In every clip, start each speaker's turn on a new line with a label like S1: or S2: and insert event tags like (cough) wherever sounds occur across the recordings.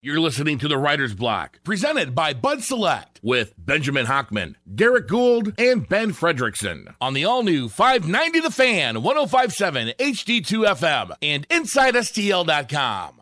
S1: You're listening to the Writer's Block, presented by Bud Select, with Benjamin Hockman, Derrick Goold, and Ben Fredrickson on the all new 590 The Fan, 1057 HD2 FM, and InsideSTL.com.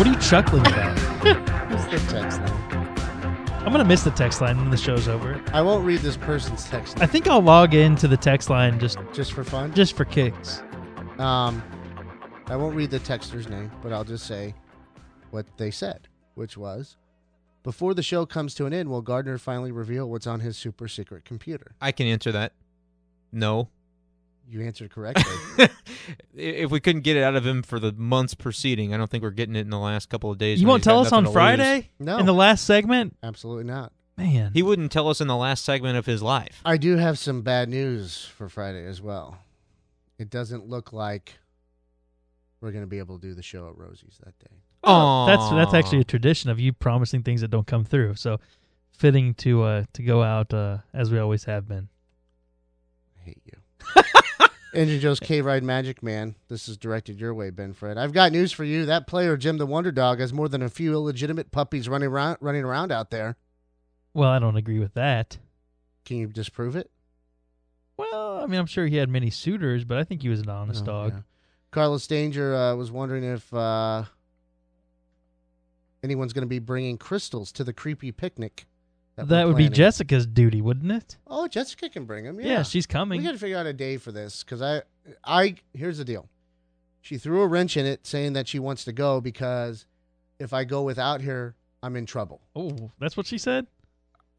S2: What are you chuckling about? (laughs)
S3: It's the text line.
S2: I'm gonna miss the text line when the show's over.
S3: I won't read this person's text
S2: I
S3: line
S2: think I'll log into the text line just
S3: just for fun.
S2: just for kicks.
S3: Um, I won't read the texter's name, but I'll just say what they said, which was Before the show comes to an end, will Gardner finally reveal what's on his super secret computer?
S4: I can answer that. No.
S3: You answered correctly. (laughs)
S4: if we couldn't get it out of him for the months preceding, I don't think we're getting it in the last couple of days.
S2: You won't tell us on
S4: to lose.
S2: Friday
S3: No.
S2: in the last segment,
S3: Absolutely not.
S2: man.
S4: He wouldn't tell us in the last segment of his life.
S3: I do have some bad news for Friday as well. It doesn't look like we're going to be able to do the show at Rosie's that day.
S4: Oh,
S2: that's that's actually a tradition of you promising things that don't come through. So fitting to uh to go out uh as we always have been.
S3: I hate you. (laughs) Engine Joe's Cave Ride Magic Man. This is directed your way, Ben Fred. I've got news for you. That player, Jim the Wonder Dog, has more than a few illegitimate puppies running around running around out there.
S2: Well, I don't agree with that.
S3: Can you disprove it?
S2: Well, I mean, I'm sure he had many suitors, but I think he was an honest
S3: Oh,
S2: dog.
S3: yeah. Carlos Danger uh, was wondering if uh, anyone's going to be bringing crystals to the creepy picnic.
S2: That,
S3: we're
S2: would be. Jessica's duty, wouldn't it?
S3: Oh, Jessica can bring them.
S2: Yeah,
S3: Yeah,
S2: she's coming.
S3: We got to figure out a day for this because I, I here's the deal. She threw a wrench in it, saying that she wants to go because if I go without her, I'm in trouble.
S2: oh, that's what she said.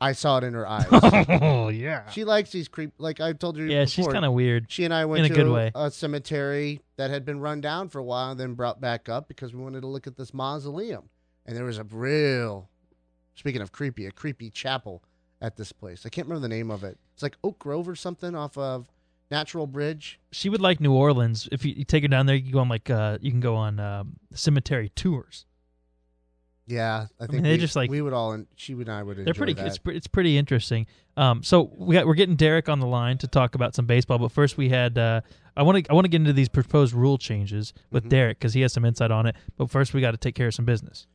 S3: I saw it in her eyes. (laughs)
S2: oh yeah.
S3: she likes these creep. Like I told you.
S2: Yeah, she's kind of weird.
S3: She and I went
S2: in a
S3: to
S2: good way.
S3: a cemetery that had been run down for a while, and then brought back up because we wanted to look at this mausoleum. And there was a real, speaking of creepy, a creepy chapel at this place. I can't remember the name of it. It's like Oak Grove or something off of Natural Bridge.
S2: She would like New Orleans. If you, you take her down there, you can go on like uh, you can go on um, cemetery tours.
S3: Yeah, I think
S2: mean, they
S3: we,
S2: just, like-
S3: we would all. and She and I would.
S2: They're
S3: enjoy
S2: pretty.
S3: That.
S2: It's it's pretty interesting. Um, so we got, we're getting Derrick on the line to talk about some baseball, but first we had. Uh, I want to I want to get into these proposed rule changes with
S3: Mhm.
S2: Derrick because he has some insight on it. But first we got to take care of some business.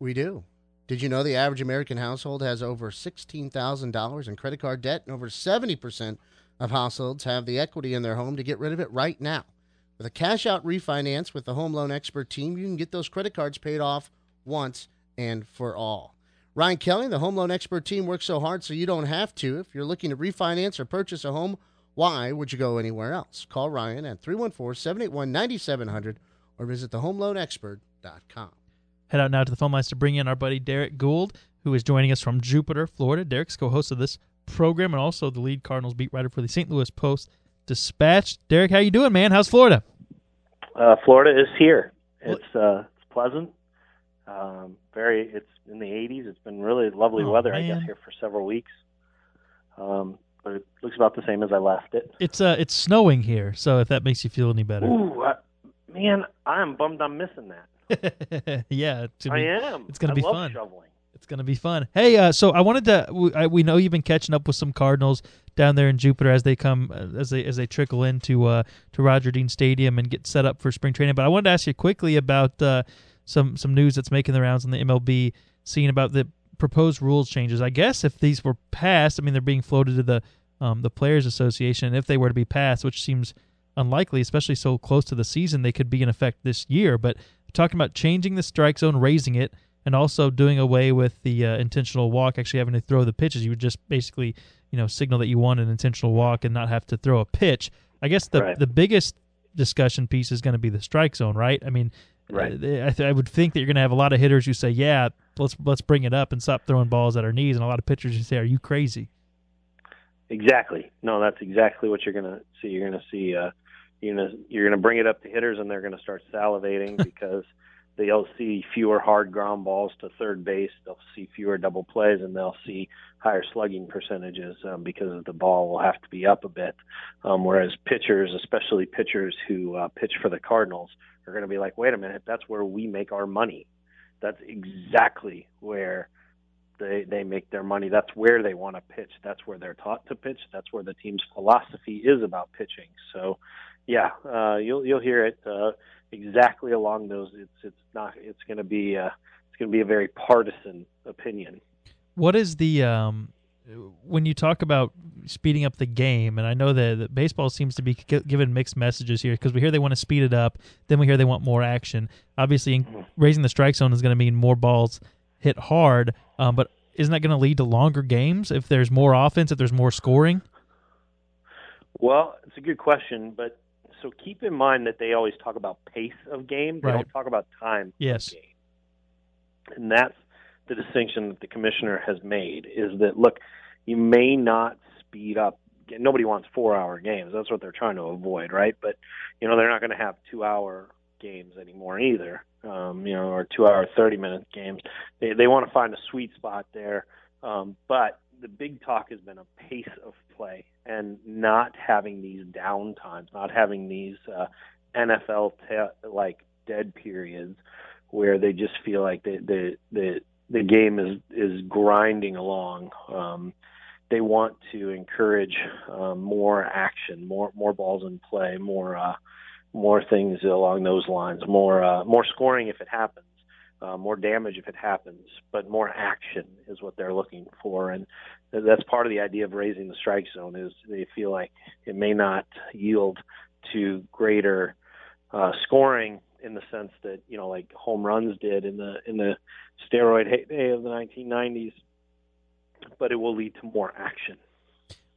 S3: We do. Did you know the average American household has over $16,000 in credit card debt and over 70% of households have the equity in their home to get rid of it right now? With a cash out refinance with the Home Loan Expert team, you can get those credit cards paid off once and for all. Ryan Kelly, the Home Loan Expert team works so hard so you don't have to. If you're looking to refinance or purchase a home, why would you go anywhere else? Call Ryan at 314 781 9700 or visit thehomeloanexpert.com.
S2: Head out now to the phone lines to bring in our buddy Derrick Goold, who is joining us from Jupiter, Florida. Derrick's co-host of this program and also the lead Cardinals beat writer for the St. Louis Post Dispatch. Derrick, how you doing, man? How's Florida?
S5: Uh, Florida is here. It's uh, it's pleasant. Um, very. It's in the 80s. It's been really lovely
S2: Oh,
S5: weather. I guess here for several weeks. Um, but it looks about the same as I left it.
S2: It's uh, it's snowing here, so if that makes you feel any better.
S5: Ooh, I, man, I'm bummed. I'm missing that. (laughs)
S2: yeah, to
S5: I
S2: me,
S5: am.
S2: it's gonna be fun.
S5: Shoveling.
S2: It's gonna be fun. Hey, uh, so I wanted to. We, I, we know you've been catching up with some Cardinals down there in Jupiter as they come uh, as they as they trickle into uh, to Roger Dean Stadium and get set up for spring training. But I wanted to ask you quickly about uh, some some news that's making the rounds in the MLB, seeing about the proposed rules changes. I guess if these were passed, I mean they're being floated to the um, the Players Association. And if they were to be passed, which seems unlikely, especially so close to the season, they could be in effect this year. But talking about changing the strike zone, raising it, and also doing away with the uh, intentional walk, actually having to throw the pitches. You would just basically, you know, signal that you want an intentional walk and not have to throw a pitch. I guess the
S5: Right.
S2: the biggest discussion piece is going to be the strike zone, right? I mean,
S5: Right.
S2: uh, I, th- I would think that you're going to have a lot of hitters who say, "Yeah, let's let's bring it up and stop throwing balls at our knees," and a lot of pitchers who say, "Are you crazy?"
S5: Exactly. No, that's exactly what you're going to see. You're going to see. Uh, you're going to you're going to bring it up to hitters, and they're going to start salivating (laughs) because they'll see fewer hard ground balls to third base. They'll see fewer double plays, and they'll see higher slugging percentages um, because the ball will have to be up a bit. Um, whereas pitchers, especially pitchers who uh, pitch for the Cardinals, are going to be like, "Wait a minute, that's where we make our money. That's exactly where." They, they make their money. That's where they want to pitch. That's where they're taught to pitch. That's where the team's philosophy is about pitching. So, yeah, uh, you'll you'll hear it. Uh, exactly along those. It's it's not. It's going to be uh, it's going to be a very partisan opinion.
S2: What is the um, when you talk about speeding up the game, and I know that, that baseball seems to be g- given mixed messages here because we hear they want to speed it up, then we hear they want more action. Obviously,
S5: Mm-hmm.
S2: raising the strike zone is going to mean more balls hit hard, um, but isn't that going to lead to longer games if there's more offense, if there's more scoring?
S5: Well, it's a good question, but so keep in mind that they always talk about pace of game. They
S2: Right.
S5: don't talk about time
S2: Yes.
S5: of game. And that's the distinction that the commissioner has made is that look, you may not speed up nobody wants 4-hour games. That's what they're trying to avoid, right? But you know, they're not going to have 2-hour games anymore either. Um, you know, or 2-hour 30-minute games. They they want to find a sweet spot there. Um, but the big talk has been a pace of play and not having these down times, not having these uh, NFL te- like dead periods where they just feel like the the the the game is is grinding along. Um, they want to encourage um, more action, more more balls in play, more uh, more things along those lines, more uh, more scoring if it happens, uh, more damage if it happens, but more action is what they're looking for, and that's part of the idea of raising the strike zone. Is they feel like it may not yield to greater uh, scoring in the sense that you know like home runs did in the in the steroid heyday of the 1990s, but it will lead to more action.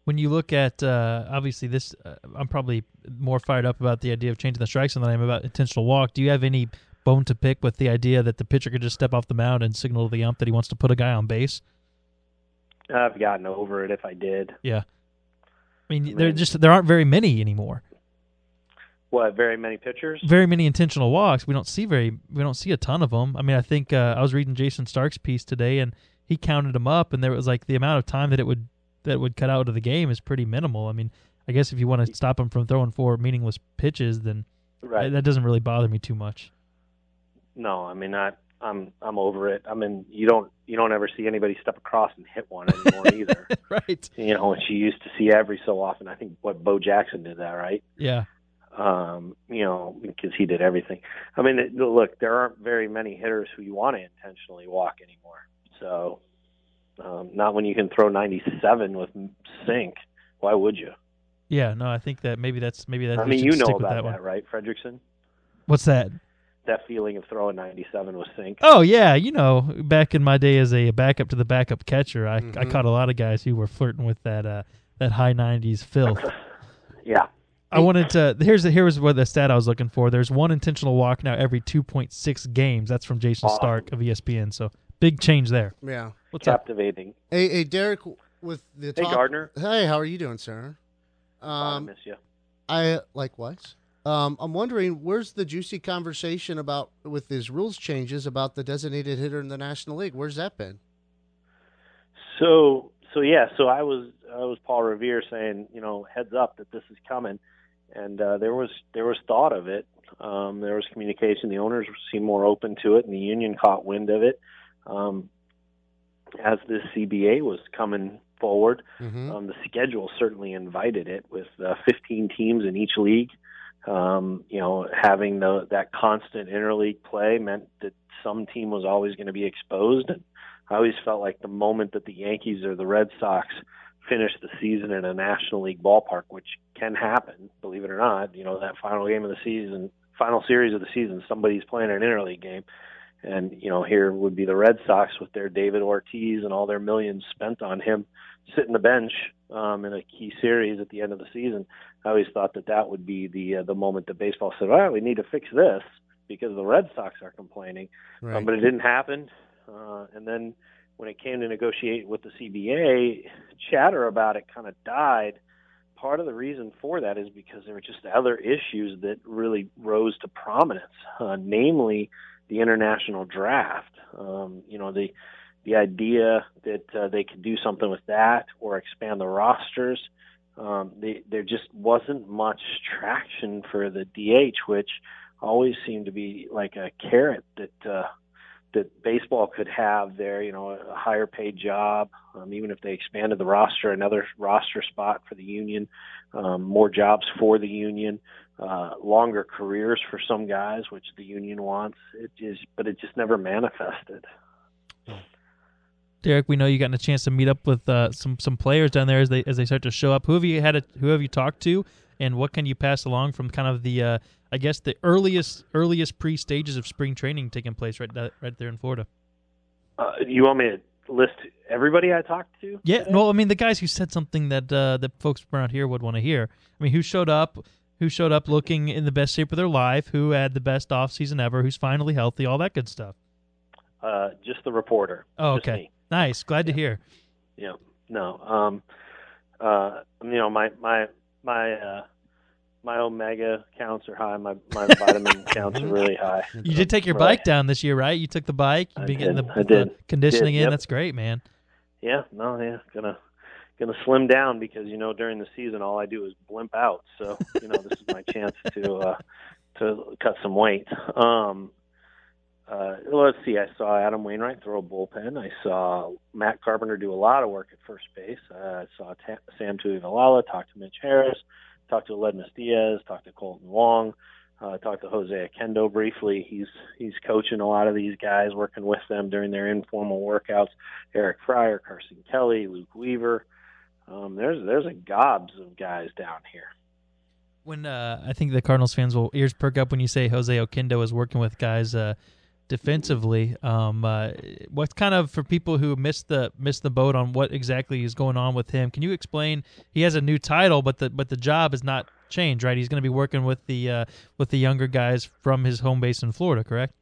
S2: When you look at uh, obviously this, uh, I'm probably more fired up about the idea of changing the strike zone than I am about intentional walk. Do you have any bone to pick with the idea that the pitcher could just step off the mound and signal to the ump that he wants to put a guy on base?
S5: I've gotten over it if I did.
S2: Yeah. I mean,
S5: I
S2: there just there aren't very many anymore.
S5: What very many pitchers?
S2: Very many intentional walks. We don't see very we don't see a ton of them. I mean, I think uh, I was reading Jayson Stark's piece today, and he counted them up, and there was like the amount of time that it would that would cut out of the game is pretty minimal. I mean, I guess if you want to stop him from throwing four meaningless pitches, then
S5: Right.
S2: that doesn't really bother me too much.
S5: No, I mean I I'm I'm over it. I mean you don't you don't ever see anybody step across and hit one anymore (laughs) either.
S2: right.
S5: You know, which you used to see every so often. I think what Bo Jackson did that, right?
S2: Yeah.
S5: um, you know, because he did everything. I mean, look, there aren't very many hitters who you want to intentionally walk anymore. So, um, not when you can throw 97 with sink. Why would you?
S2: Yeah. No, I think that maybe that's maybe that.
S5: I mean, you know about
S2: that,
S5: that, right, Fredrickson?
S2: What's that?
S5: That feeling of throwing 97 with sink.
S2: Oh yeah, you know, back in my day as a backup to the backup catcher, I, I
S3: Mhm.
S2: caught a lot of guys who were flirting with that uh, that high nineties filth. (laughs)
S5: Yeah.
S2: I wanted to. Here's the, here was what the stat I was looking for. There's one intentional walk now every 2.6 games. That's from Jayson
S5: Awesome.
S2: Stark of ESPN. So big change there.
S3: Yeah.
S2: What's up?
S3: Hey, hey, Derrick, with the
S5: Hey,
S3: top-
S5: Gardner.
S3: Hey, how are you doing, sir?
S5: Oh, I
S3: Um,
S5: miss you.
S3: I likewise. Um, I'm wondering where's the juicy conversation about with these rules changes about the designated hitter in the National League? Where's that been?
S5: So so yeah, so I was I was Paul Revere saying, you know, heads up that this is coming, and uh, there was there was thought of it. Um, there was communication. The owners seemed more open to it, and the union caught wind of it um, as this CBA was coming forward.
S3: Mm-hmm.
S5: Um, the schedule certainly invited it, with uh, 15 teams in each league. Um, you know, having the, that constant interleague play meant that some team was always going to be exposed. And I always felt like the moment that the Yankees or the Red Sox finished the season in a National League ballpark, which can happen, believe it or not, you know, that final game of the season, final series of the season, somebody's playing an interleague game. And, you know, here would be the Red Sox with their David Ortiz and all their millions spent on him sitting the bench um, in a key series at the end of the season. I always thought that that would be the uh, the moment that baseball said, "Well, we need to fix this because the Red Sox are complaining."
S3: Right.
S5: Um, but it didn't happen. Uh, and then when it came to negotiate with the CBA, chatter about it kind of died. Part of the reason for that is because there were just other issues that really rose to prominence, uh, namely the international draft. Um, you know, the the idea that uh, they could do something with that or expand the rosters. Um, they, there just wasn't much traction for the DH, which always seemed to be like a carrot that uh, that baseball could have there. You know, a higher paid job, um, even if they expanded the roster, another roster spot for the union, um, more jobs for the union, uh, longer careers for some guys, which the union wants. It is, but it just never manifested.
S2: Derrick, we know you gotten a chance to meet up with uh, some some players down there as they as they start to show up. Who have you had? A, who have you talked to, and what can you pass along from kind of the uh, I guess the earliest earliest pre stages of spring training taking place right right there in Florida.
S5: Uh, you want me to list everybody I talked to?
S2: Yeah,
S5: today?
S2: no, I mean the guys who said something that uh, that folks around here would want to hear. I mean, who showed up, who showed up looking in the best shape of their life, who had the best off season ever, who's finally healthy, all that good stuff.
S5: Uh, just the reporter.
S2: Oh, okay, nice, glad to hear.
S5: Yeah. No. Um. Uh. You know, my my my uh my omega counts are high. My my (laughs) vitamin counts are really high.
S2: You did take your
S5: Really.
S2: bike down this year, right? You took the bike. You've been getting the, the conditioning
S5: did,
S2: in.
S5: yep.
S2: That's great, man.
S5: Yeah. No. Yeah. Gonna gonna slim down because you know during the season all I do is blimp out. So you know this is my chance to uh to cut some weight. Um. Uh, let's see. I saw Adam Wainwright throw a bullpen. I saw Matt Carpenter do a lot of work at first base. Uh, I saw Ta- Sam Tuivailala talk to Mitch Harris, talk to Aledmys Diaz, talk to Kolten Wong, uh, talk to Jose Oquendo briefly. He's he's coaching a lot of these guys, working with them during their informal workouts. Eric Fryer, Carson Kelly, Luke Weaver. Um, there's there's a gobs of guys down here.
S2: When uh, I think the Cardinals fans will ears perk up when you say Jose Oquendo is working with guys uh, defensively. Um, uh, what's kind of for people who missed the missed the boat on what exactly is going on with him? Can you explain? He has a new title, but the but the job has not changed, right? He's going to be working with the uh, with the younger guys from his home base in Florida, correct?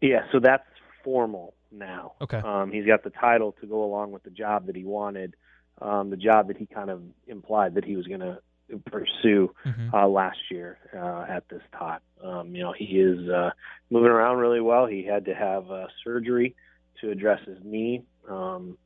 S5: Yeah, so that's formal now.
S2: Okay.
S5: Um, he's got the title to go along with the job that he wanted, um, the job that he kind of implied that he was going to pursue
S2: Mhm.
S5: uh, last year uh, at this time. Um, you know, he is uh, moving around really well. He had to have uh, surgery to address his knee. Um,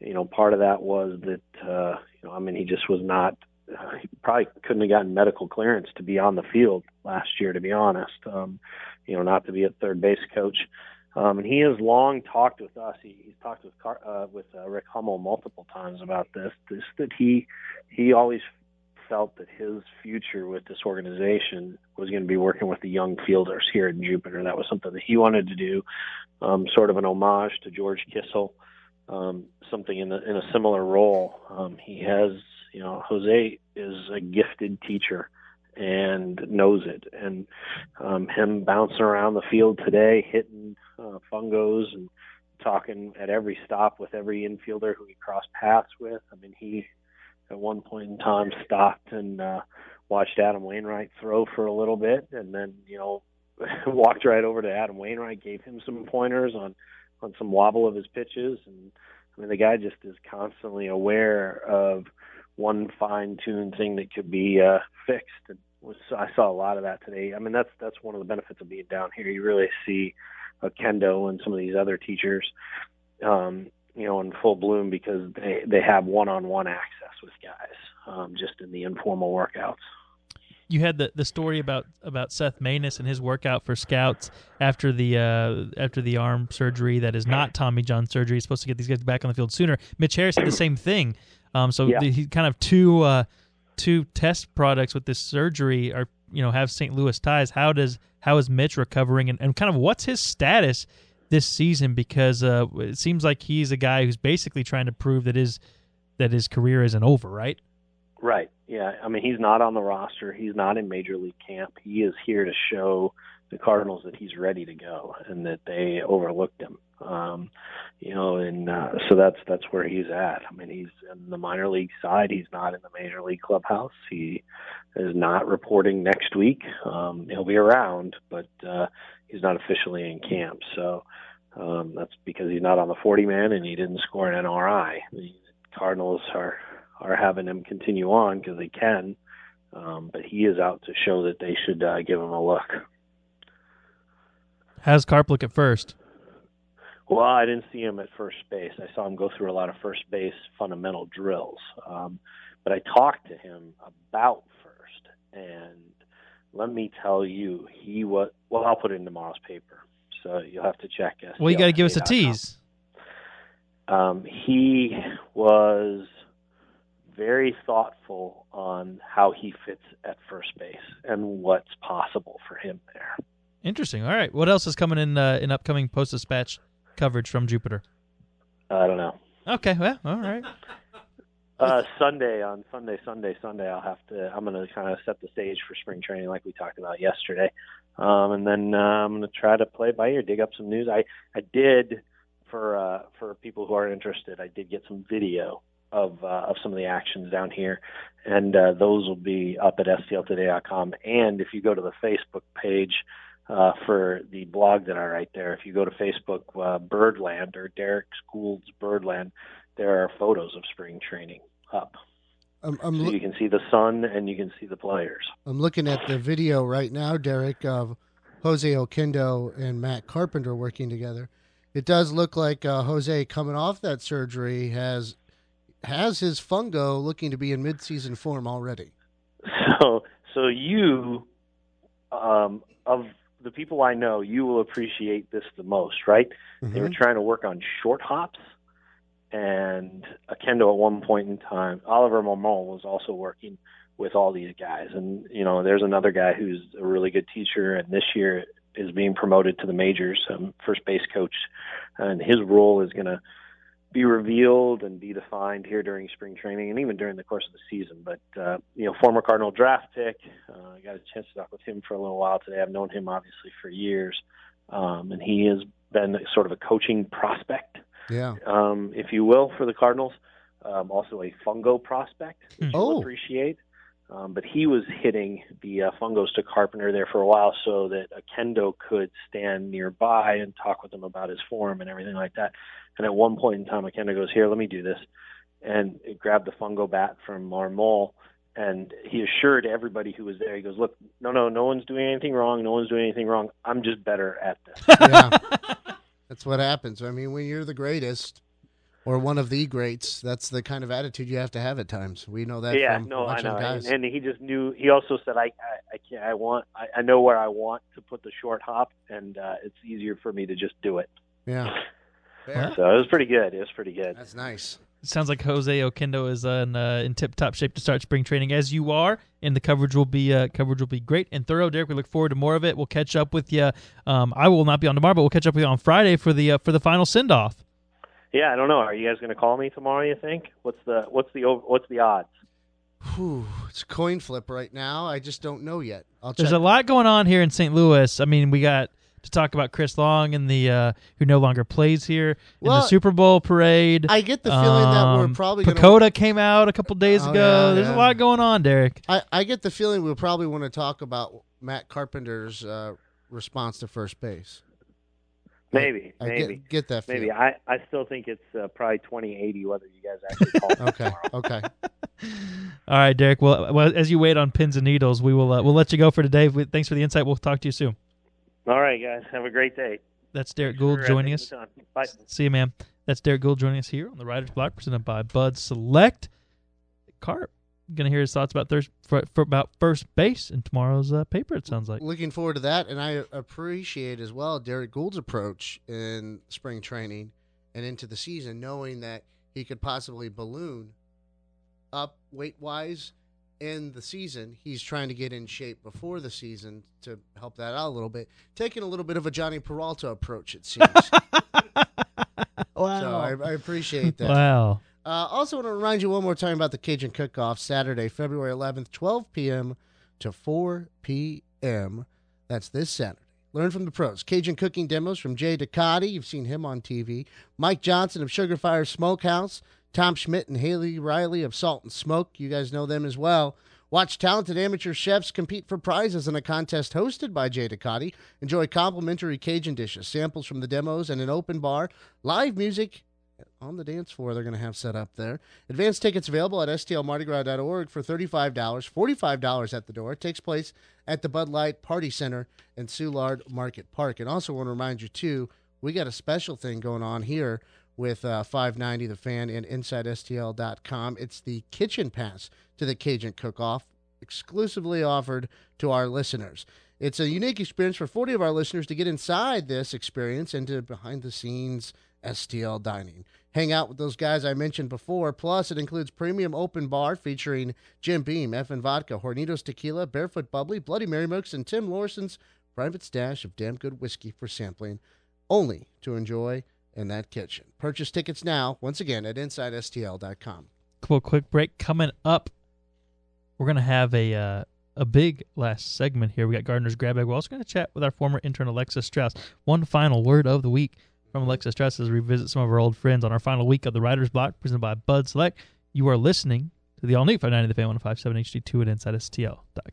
S5: you know, part of that was that uh, you know, I mean, he just was not. Uh, he probably couldn't have gotten medical clearance to be on the field last year, to be honest. Um, you know, not to be a third base coach. Um, and he has long talked with us. He, he's talked with Car- uh, with uh, Rick Hummel multiple times about this. This that he he always felt that his future with this organization was going to be working with the young fielders here in Jupiter. That was something that he wanted to do, um, sort of an homage to George Kissel, um, something in a, in a similar role. Um, he has, you know, Jose is a gifted teacher and knows it. And um, him bouncing around the field today, hitting uh, fungos and talking at every stop with every infielder who he crossed paths with. I mean, he at one point in time stopped and uh, watched Adam Wainwright throw for a little bit, and then you know (laughs) walked right over to Adam Wainwright, gave him some pointers on on some wobble of his pitches, and I mean the guy just is constantly aware of one fine-tuned thing that could be uh, fixed. And was, I saw a lot of that today. I mean that's that's one of the benefits of being down here. You really see uh, Kendo and some of these other teachers. Um, you know, in full bloom because they they have one-on-one access with guys, um, just in the informal workouts.
S2: You had the, the story about, about Seth Maness and his workout for scouts after the uh, after the arm surgery that is not Tommy John surgery. He's supposed to get these guys back on the field sooner. Mitch Harris had the same thing. Um, so
S5: Yeah.
S2: he kind of two uh, two test products with this surgery are you know have St. Louis ties. How does how is Mitch recovering and, and kind of what's his status this season? Because uh, it seems like he's a guy who's basically trying to prove that his that his career isn't over, right?
S5: Right. Yeah. I mean, he's not on the roster. He's not in major league camp. He is here to show the Cardinals that he's ready to go and that they overlooked him. Um, you know, and uh, so that's that's where he's at. I mean, he's in the minor league side. He's not in the major league clubhouse. He is not reporting next week. Um, he'll be around, but uh, he's not officially in camp. So um, that's because he's not on the 40 man and he didn't score an NRI. The Cardinals are are having him continue on because they can, um, but he is out to show that they should uh, give him a look.
S2: How's Carp look at first?
S5: Well, I didn't see him at first base. I saw him go through a lot of first base fundamental drills. Um, but I talked to him about first, and let me tell you, he was. Well, I'll put it in tomorrow's paper, so you'll have to check.
S2: Well, you got to give us a tease.
S5: Um, he was very thoughtful on how he fits at first base and what's possible for him there.
S2: Interesting. All right. What else is coming in uh, in upcoming post dispatch coverage from Jupiter?
S5: I don't know.
S2: Okay. Well, all right.
S5: Uh, Sunday on Sunday, Sunday, Sunday. I'll have to. I'm going to kind of set the stage for spring training, like we talked about yesterday, um, and then uh, I'm going to try to play by ear, dig up some news. I I did for uh, for people who are interested. I did get some video of uh, of some of the actions down here, and uh, those will be up at stltoday.com. And if you go to the Facebook page uh, for the blog that I write there, if you go to Facebook uh, Birdland or Derrick Goold's Birdland, there are photos of spring training up.
S3: I'm, I'm,
S5: So
S3: loo-
S5: you can see the sun and you can see the players.
S3: I'm looking at the video right now, Derrick, of Jose Oquendo and Matt Carpenter working together. It does look like uh, Jose, coming off that surgery, has has his fungo looking to be in midseason form already.
S5: So, so you, um, of the people I know, you will appreciate this the most, right? They were
S3: Mhm.
S5: trying to work on short hops, and Oquendo at one point in time, Oliver Marmol was also working with all these guys, and you know, there's another guy who's a really good teacher, and this year is being promoted to the majors, um, first base coach, and his role is going to be revealed and be defined here during spring training and even during the course of the season. But uh, you know, former Cardinal draft pick, uh, I got a chance to talk with him for a little while today. I've known him obviously for years, um, and he has been sort of a coaching prospect,
S3: Yeah.
S5: um, if you will, for the Cardinals. Um, also a fungo prospect, which
S3: Oh.
S5: appreciate. Um, but he was hitting the uh, fungos to Carpenter there for a while so that Oquendo could stand nearby and talk with him about his form and everything like that. And at one point in time, Oquendo goes, Here, let me do this. And he grabbed the fungo bat from Marmol. And he assured everybody who was there, he goes, Look, no, no, no one's doing anything wrong. No one's doing anything wrong. I'm just better at this.
S3: Yeah. (laughs) that's what happens. I mean, when you're the greatest or one of the greats, that's the kind of attitude you have to have at times. We know that
S5: yeah,
S3: from
S5: no, I
S3: watching
S5: know,
S3: guys.
S5: and, and he just knew. He also said, "I, I, I can't. I want. I, I know where I want to put the short hop, and uh, it's easier for me to just do it."
S3: yeah. (laughs) Fair.
S5: So it was pretty good. It was pretty good.
S3: That's nice.
S2: Sounds like Jose Oquendo is uh, in, uh, in tip top shape to start spring training, as you are, and the coverage will be uh, coverage will be great and thorough. Derrick, we look forward to more of it. We'll catch up with you. Um, I will not be on tomorrow, but we'll catch up with you on Friday for the uh, for the final send off.
S5: Yeah, I don't know. Are you guys going to call me tomorrow? You think? What's the what's the what's the odds?
S3: Whew, it's a coin flip right now. I just don't know yet. I'll check.
S2: There's a lot going on here in St. Louis. I mean, we got to talk about Chris Long and the uh, who no longer plays here in
S3: Well,
S2: the Super Bowl parade.
S3: I get the feeling that we're
S2: Um,
S3: probably going to.
S2: Pacoda came out a couple days
S3: Oh,
S2: ago.
S3: yeah,
S2: There's
S3: yeah.
S2: a lot going on, Derrick.
S3: I, I get the feeling we'll probably want to talk about Matt Carpenter's uh, response to first base.
S5: Maybe,
S3: I
S5: maybe,
S3: get, get that feeling.
S5: maybe. I I still think it's uh, probably twenty eighty. Whether you guys actually call me (laughs)
S3: Okay.
S5: tomorrow.
S3: Okay. (laughs)
S2: All right, Derrick. Well, well, as you wait on pins and needles, we will uh, we'll let you go for today. We- Thanks for the insight. We'll talk to you soon.
S5: All right, guys. Have a great day.
S2: That's
S5: Derrick
S2: Goold
S5: for, uh,
S2: joining us.
S5: Bye.
S2: See you, man. That's Derrick Goold joining us here on the Writers Block, presented by Bud Select. Carp gonna hear his thoughts about third for, for about first base in tomorrow's uh, paper. It sounds like.
S3: Looking forward to that, and I appreciate as well Derrick Goold's approach in spring training and into the season, knowing that he could possibly balloon up weight wise in the season. He's trying to get in shape before the season to help that out a little bit, taking a little bit of a Jhonny Peralta approach, it seems. wow. (laughs) So I, I appreciate that.
S2: Wow.
S3: Uh, also, want to remind you one more time about the Cajun Cook Off Saturday, February 11th, 12 p.m. to 4 p.m. That's this Saturday. Learn from the pros. Cajun cooking demos from Jay Ducote. You've seen him on TV. Mike Johnson of Sugar Fire Smokehouse. Tom Schmidt and Haley Riley of Salt and Smoke. You guys know them as well. Watch talented amateur chefs compete for prizes in a contest hosted by Jay Ducote. Enjoy complimentary Cajun dishes, samples from the demos, and an open bar, live music, on the dance floor they're going to have set up there. Advance tickets available at stlmardigras.org for $35, $45 at the door. It takes place at the Bud Light Party Center in Soulard Market Park. And also want to remind you, too, we got a special thing going on here with uh, 590 The Fan and InsideSTL.com. It's the kitchen pass to the Cajun Cook-Off, exclusively offered to our listeners. It's a unique experience for 40 of our listeners to get inside this experience into behind the scenes STL dining. Hang out with those guys I mentioned before. Plus, it includes premium open bar featuring Jim Beam, F and Vodka, Hornitos Tequila, Barefoot Bubbly, Bloody Mary Mooks, and Tim Larson's private stash of damn good whiskey for sampling, only to enjoy in that kitchen. Purchase tickets now, once again, at InsideSTL.com.
S2: Cool. Quick break coming up. We're gonna have a uh, a big last segment here. We got Gardner's grab bag. We're also gonna chat with our former intern Alexa Strauss. One final word of the week from Alexa Strauss as we revisit some of our old friends on our final week of the Writers Block, presented by Bud Select. You are listening to the all new 590 The Fan 1057 HD2 at InsideSTL.com.